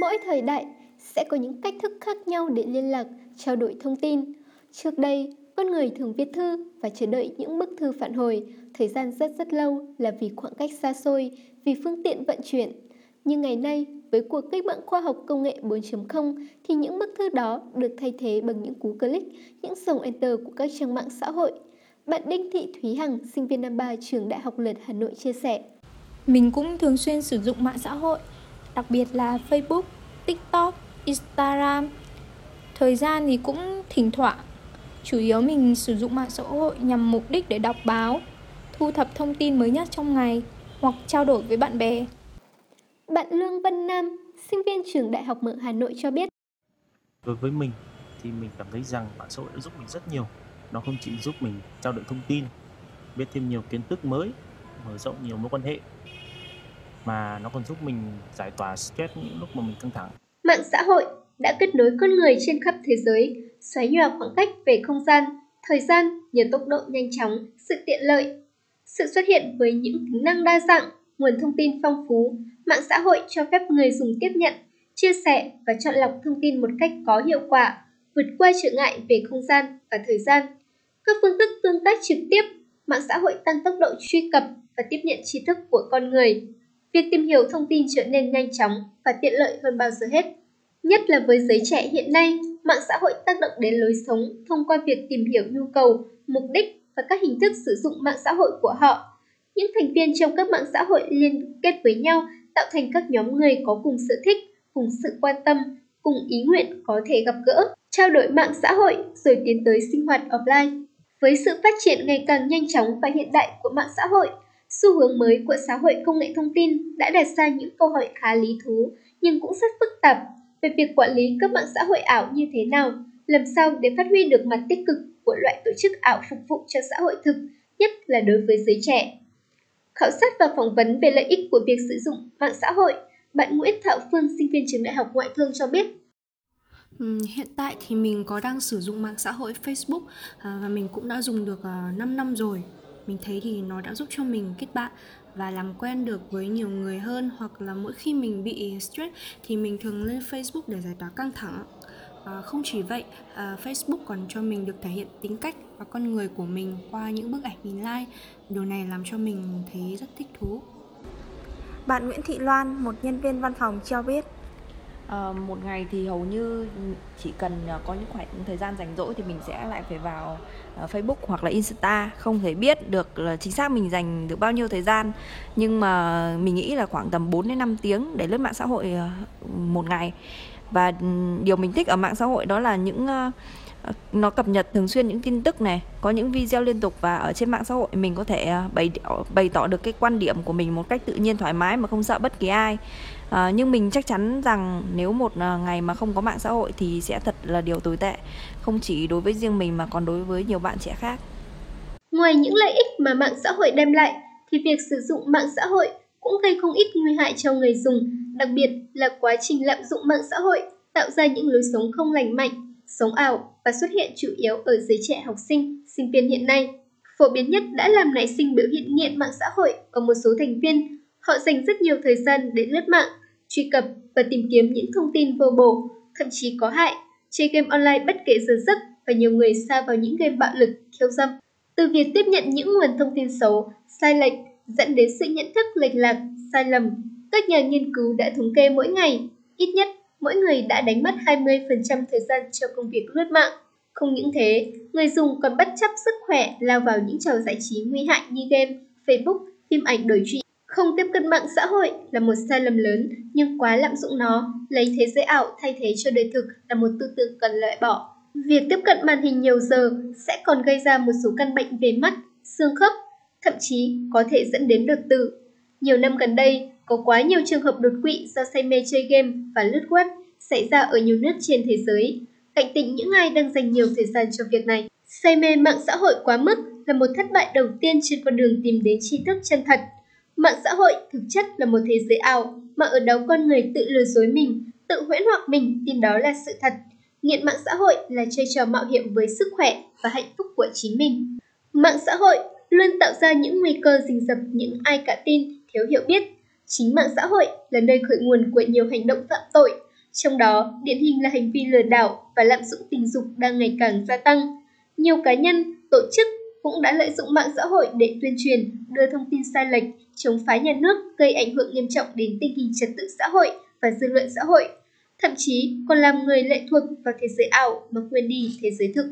Mỗi thời đại sẽ có những cách thức khác nhau để liên lạc, trao đổi thông tin. Trước đây, con người thường viết thư và chờ đợi những bức thư phản hồi, thời gian rất rất lâu là vì khoảng cách xa xôi, vì phương tiện vận chuyển. Nhưng ngày nay, với cuộc cách mạng khoa học công nghệ 4.0 thì những bức thư đó được thay thế bằng những cú click, những dòng enter của các trang mạng xã hội. Bạn Đinh Thị Thúy Hằng, sinh viên năm 3 trường Đại học Luật Hà Nội chia sẻ. Mình cũng thường xuyên sử dụng mạng xã hội, đặc biệt là Facebook, TikTok, Instagram. Thời gian thì cũng thỉnh thoảng. Chủ yếu mình sử dụng mạng xã hội nhằm mục đích để đọc báo, thu thập thông tin mới nhất trong ngày hoặc trao đổi với bạn bè. Bạn Lương Văn Nam, sinh viên trường Đại học Mở Hà Nội cho biết. Đối với mình thì mình cảm thấy rằng mạng xã hội đã giúp mình rất nhiều. Nó không chỉ giúp mình trao đổi thông tin, biết thêm nhiều kiến thức mới, mở rộng nhiều mối quan hệ mà nó còn giúp mình giải tỏa stress những lúc mà mình căng thẳng. Mạng xã hội đã kết nối con người trên khắp thế giới, xoáy nhòa khoảng cách về không gian, thời gian nhờ tốc độ nhanh chóng, sự tiện lợi. Sự xuất hiện với những tính năng đa dạng, nguồn thông tin phong phú, mạng xã hội cho phép người dùng tiếp nhận, chia sẻ và chọn lọc thông tin một cách có hiệu quả, vượt qua trở ngại về không gian và thời gian. Các phương thức tương tác trực tiếp, mạng xã hội tăng tốc độ truy cập và tiếp nhận tri thức của con người. Việc tìm hiểu thông tin trở nên nhanh chóng và tiện lợi hơn bao giờ hết. Nhất là với giới trẻ hiện nay, mạng xã hội tác động đến lối sống thông qua việc tìm hiểu nhu cầu, mục đích và các hình thức sử dụng mạng xã hội của họ. Những thành viên trong các mạng xã hội liên kết với nhau tạo thành các nhóm người có cùng sở thích, cùng sự quan tâm, cùng ý nguyện có thể gặp gỡ, trao đổi mạng xã hội rồi tiến tới sinh hoạt offline. Với sự phát triển ngày càng nhanh chóng và hiện đại của mạng xã hội, xu hướng mới của xã hội công nghệ thông tin đã đặt ra những câu hỏi khá lý thú nhưng cũng rất phức tạp về việc quản lý các mạng xã hội ảo như thế nào, làm sao để phát huy được mặt tích cực của loại tổ chức ảo phục vụ cho xã hội thực, nhất là đối với giới trẻ. Khảo sát và phỏng vấn về lợi ích của việc sử dụng mạng xã hội, bạn Nguyễn Thảo Phương, sinh viên trường Đại học Ngoại thương cho biết. Ừ, hiện tại thì mình có đang sử dụng mạng xã hội Facebook à, và mình cũng đã dùng được à, 5 năm rồi. Mình thấy thì nó đã giúp cho mình kết bạn và làm quen được với nhiều người hơn hoặc là mỗi khi mình bị stress thì mình thường lên Facebook để giải tỏa căng thẳng. À, không chỉ vậy, à, Facebook còn cho mình được thể hiện tính cách và con người của mình qua những bức ảnh mình like. Điều này làm cho mình thấy rất thích thú. Bạn Nguyễn Thị Loan, một nhân viên văn phòng cho biết à, một ngày thì hầu như chỉ cần ờ, có những khoảng thời gian rảnh rỗi thì mình sẽ lại phải vào uh, Facebook hoặc là Insta. Không thể biết được là chính xác mình dành được bao nhiêu thời gian nhưng mà mình nghĩ là khoảng tầm 4 đến 5 tiếng để lướt mạng xã hội uh, một ngày. Và điều mình thích ở mạng xã hội đó là những uh, nó cập nhật thường xuyên những tin tức này có những video liên tục và ở trên mạng xã hội mình có thể à, bày bày tỏ được cái quan điểm của mình một cách tự nhiên thoải mái mà không sợ bất kỳ ai. À, nhưng mình chắc chắn rằng nếu một à, ngày mà không có mạng xã hội thì sẽ thật là điều tồi tệ không chỉ đối với riêng mình mà còn đối với nhiều bạn trẻ khác. Ngoài những lợi ích mà mạng xã hội đem lại thì việc sử dụng mạng xã hội cũng gây không ít nguy hại cho người dùng đặc biệt là quá trình lạm dụng mạng xã hội tạo ra những lối sống không lành mạnh sống ảo và xuất hiện chủ yếu ở giới trẻ học sinh sinh viên hiện nay. Phổ biến nhất đã làm nảy sinh biểu hiện nghiện mạng xã hội ở một số thành viên. Họ dành rất nhiều thời gian để lướt mạng truy cập và tìm kiếm những thông tin vô bổ, thậm chí có hại, chơi game online bất kể giờ giấc và nhiều người xa vào những game bạo lực, khiêu dâm. Từ việc tiếp nhận những nguồn thông tin xấu, sai lệch dẫn đến sự nhận thức lệch lạc, sai lầm, các nhà nghiên cứu đã thống kê mỗi ngày, ít nhất mỗi người đã đánh mất 20% thời gian cho công việc lướt mạng. Không những thế, người dùng còn bất chấp sức khỏe lao vào những trò giải trí nguy hại như game, Facebook, phim ảnh đổi trụy không tiếp cận mạng xã hội là một sai lầm lớn, nhưng quá lạm dụng nó, lấy thế giới ảo thay thế cho đời thực là một tư tưởng cần loại bỏ. Việc tiếp cận màn hình nhiều giờ sẽ còn gây ra một số căn bệnh về mắt, xương khớp, thậm chí có thể dẫn đến đột tử. Nhiều năm gần đây, có quá nhiều trường hợp đột quỵ do say mê chơi game và lướt web xảy ra ở nhiều nước trên thế giới. Cảnh tỉnh những ai đang dành nhiều thời gian cho việc này. Say mê mạng xã hội quá mức là một thất bại đầu tiên trên con đường tìm đến tri thức chân thật – Mạng xã hội thực chất là một thế giới ảo mà ở đó con người tự lừa dối mình, tự huyễn hoặc mình tin đó là sự thật. Nghiện mạng xã hội là chơi trò mạo hiểm với sức khỏe và hạnh phúc của chính mình. Mạng xã hội luôn tạo ra những nguy cơ rình rập những ai cả tin, thiếu hiểu biết. Chính mạng xã hội là nơi khởi nguồn của nhiều hành động phạm tội, trong đó điển hình là hành vi lừa đảo và lạm dụng tình dục đang ngày càng gia tăng. Nhiều cá nhân, tổ chức cũng đã lợi dụng mạng xã hội để tuyên truyền, đưa thông tin sai lệch, chống phá nhà nước gây ảnh hưởng nghiêm trọng đến tình hình trật tự xã hội và dư luận xã hội, thậm chí còn làm người lệ thuộc vào thế giới ảo mà quên đi thế giới thực.